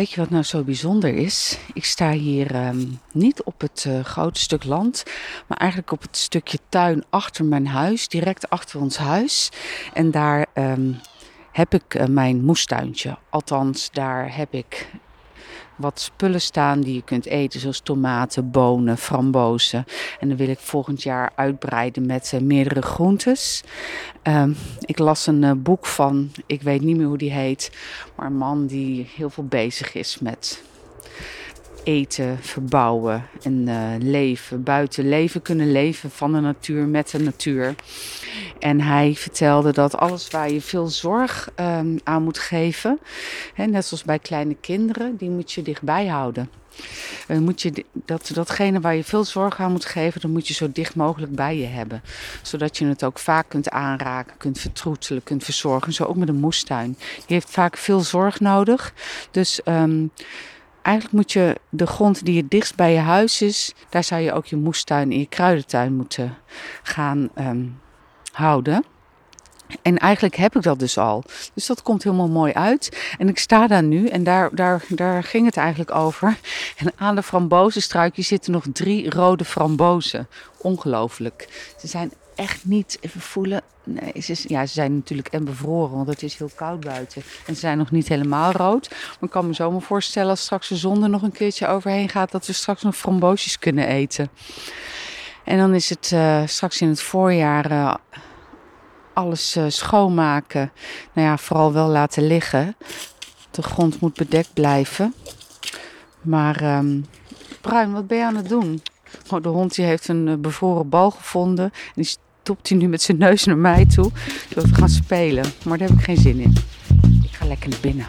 Weet je wat nou zo bijzonder is? Ik sta hier ehm, niet op het uh, grote stuk land, maar eigenlijk op het stukje tuin achter mijn huis, direct achter ons huis. En daar ehm, heb ik uh, mijn moestuintje. Althans, daar heb ik wat spullen staan die je kunt eten, zoals tomaten, bonen, frambozen. En dan wil ik volgend jaar uitbreiden met uh, meerdere groentes. Uh, ik las een uh, boek van, ik weet niet meer hoe die heet, maar een man die heel veel bezig is met eten, verbouwen en uh, leven, buiten leven kunnen leven van de natuur, met de natuur. En hij vertelde dat alles waar je veel zorg um, aan moet geven, hè, net zoals bij kleine kinderen, die moet je dichtbij houden. Uh, moet je dat, datgene waar je veel zorg aan moet geven, dat moet je zo dicht mogelijk bij je hebben. Zodat je het ook vaak kunt aanraken, kunt vertroetelen, kunt verzorgen. Zo ook met een moestuin. Die heeft vaak veel zorg nodig. Dus um, eigenlijk moet je de grond die het dichtst bij je huis is, daar zou je ook je moestuin en je kruidentuin moeten gaan um, houden. En eigenlijk heb ik dat dus al. Dus dat komt helemaal mooi uit. En ik sta daar nu en daar, daar, daar ging het eigenlijk over. En aan de frambozenstruikje zitten nog drie rode frambozen. Ongelooflijk. Ze zijn echt niet even voelen. Nee, ze, ja, ze zijn natuurlijk en bevroren, want het is heel koud buiten. En ze zijn nog niet helemaal rood. Maar ik kan me zomaar voorstellen als straks de zon er nog een keertje overheen gaat, dat we straks nog framboosjes kunnen eten. En dan is het uh, straks in het voorjaar uh, alles uh, schoonmaken. Nou ja, vooral wel laten liggen. De grond moet bedekt blijven. Maar um, Bruin, wat ben je aan het doen? Oh, de hond die heeft een bevroren bal gevonden. En die stopt hij nu met zijn neus naar mij toe. Zodat we gaan spelen. Maar daar heb ik geen zin in. Ik ga lekker naar binnen.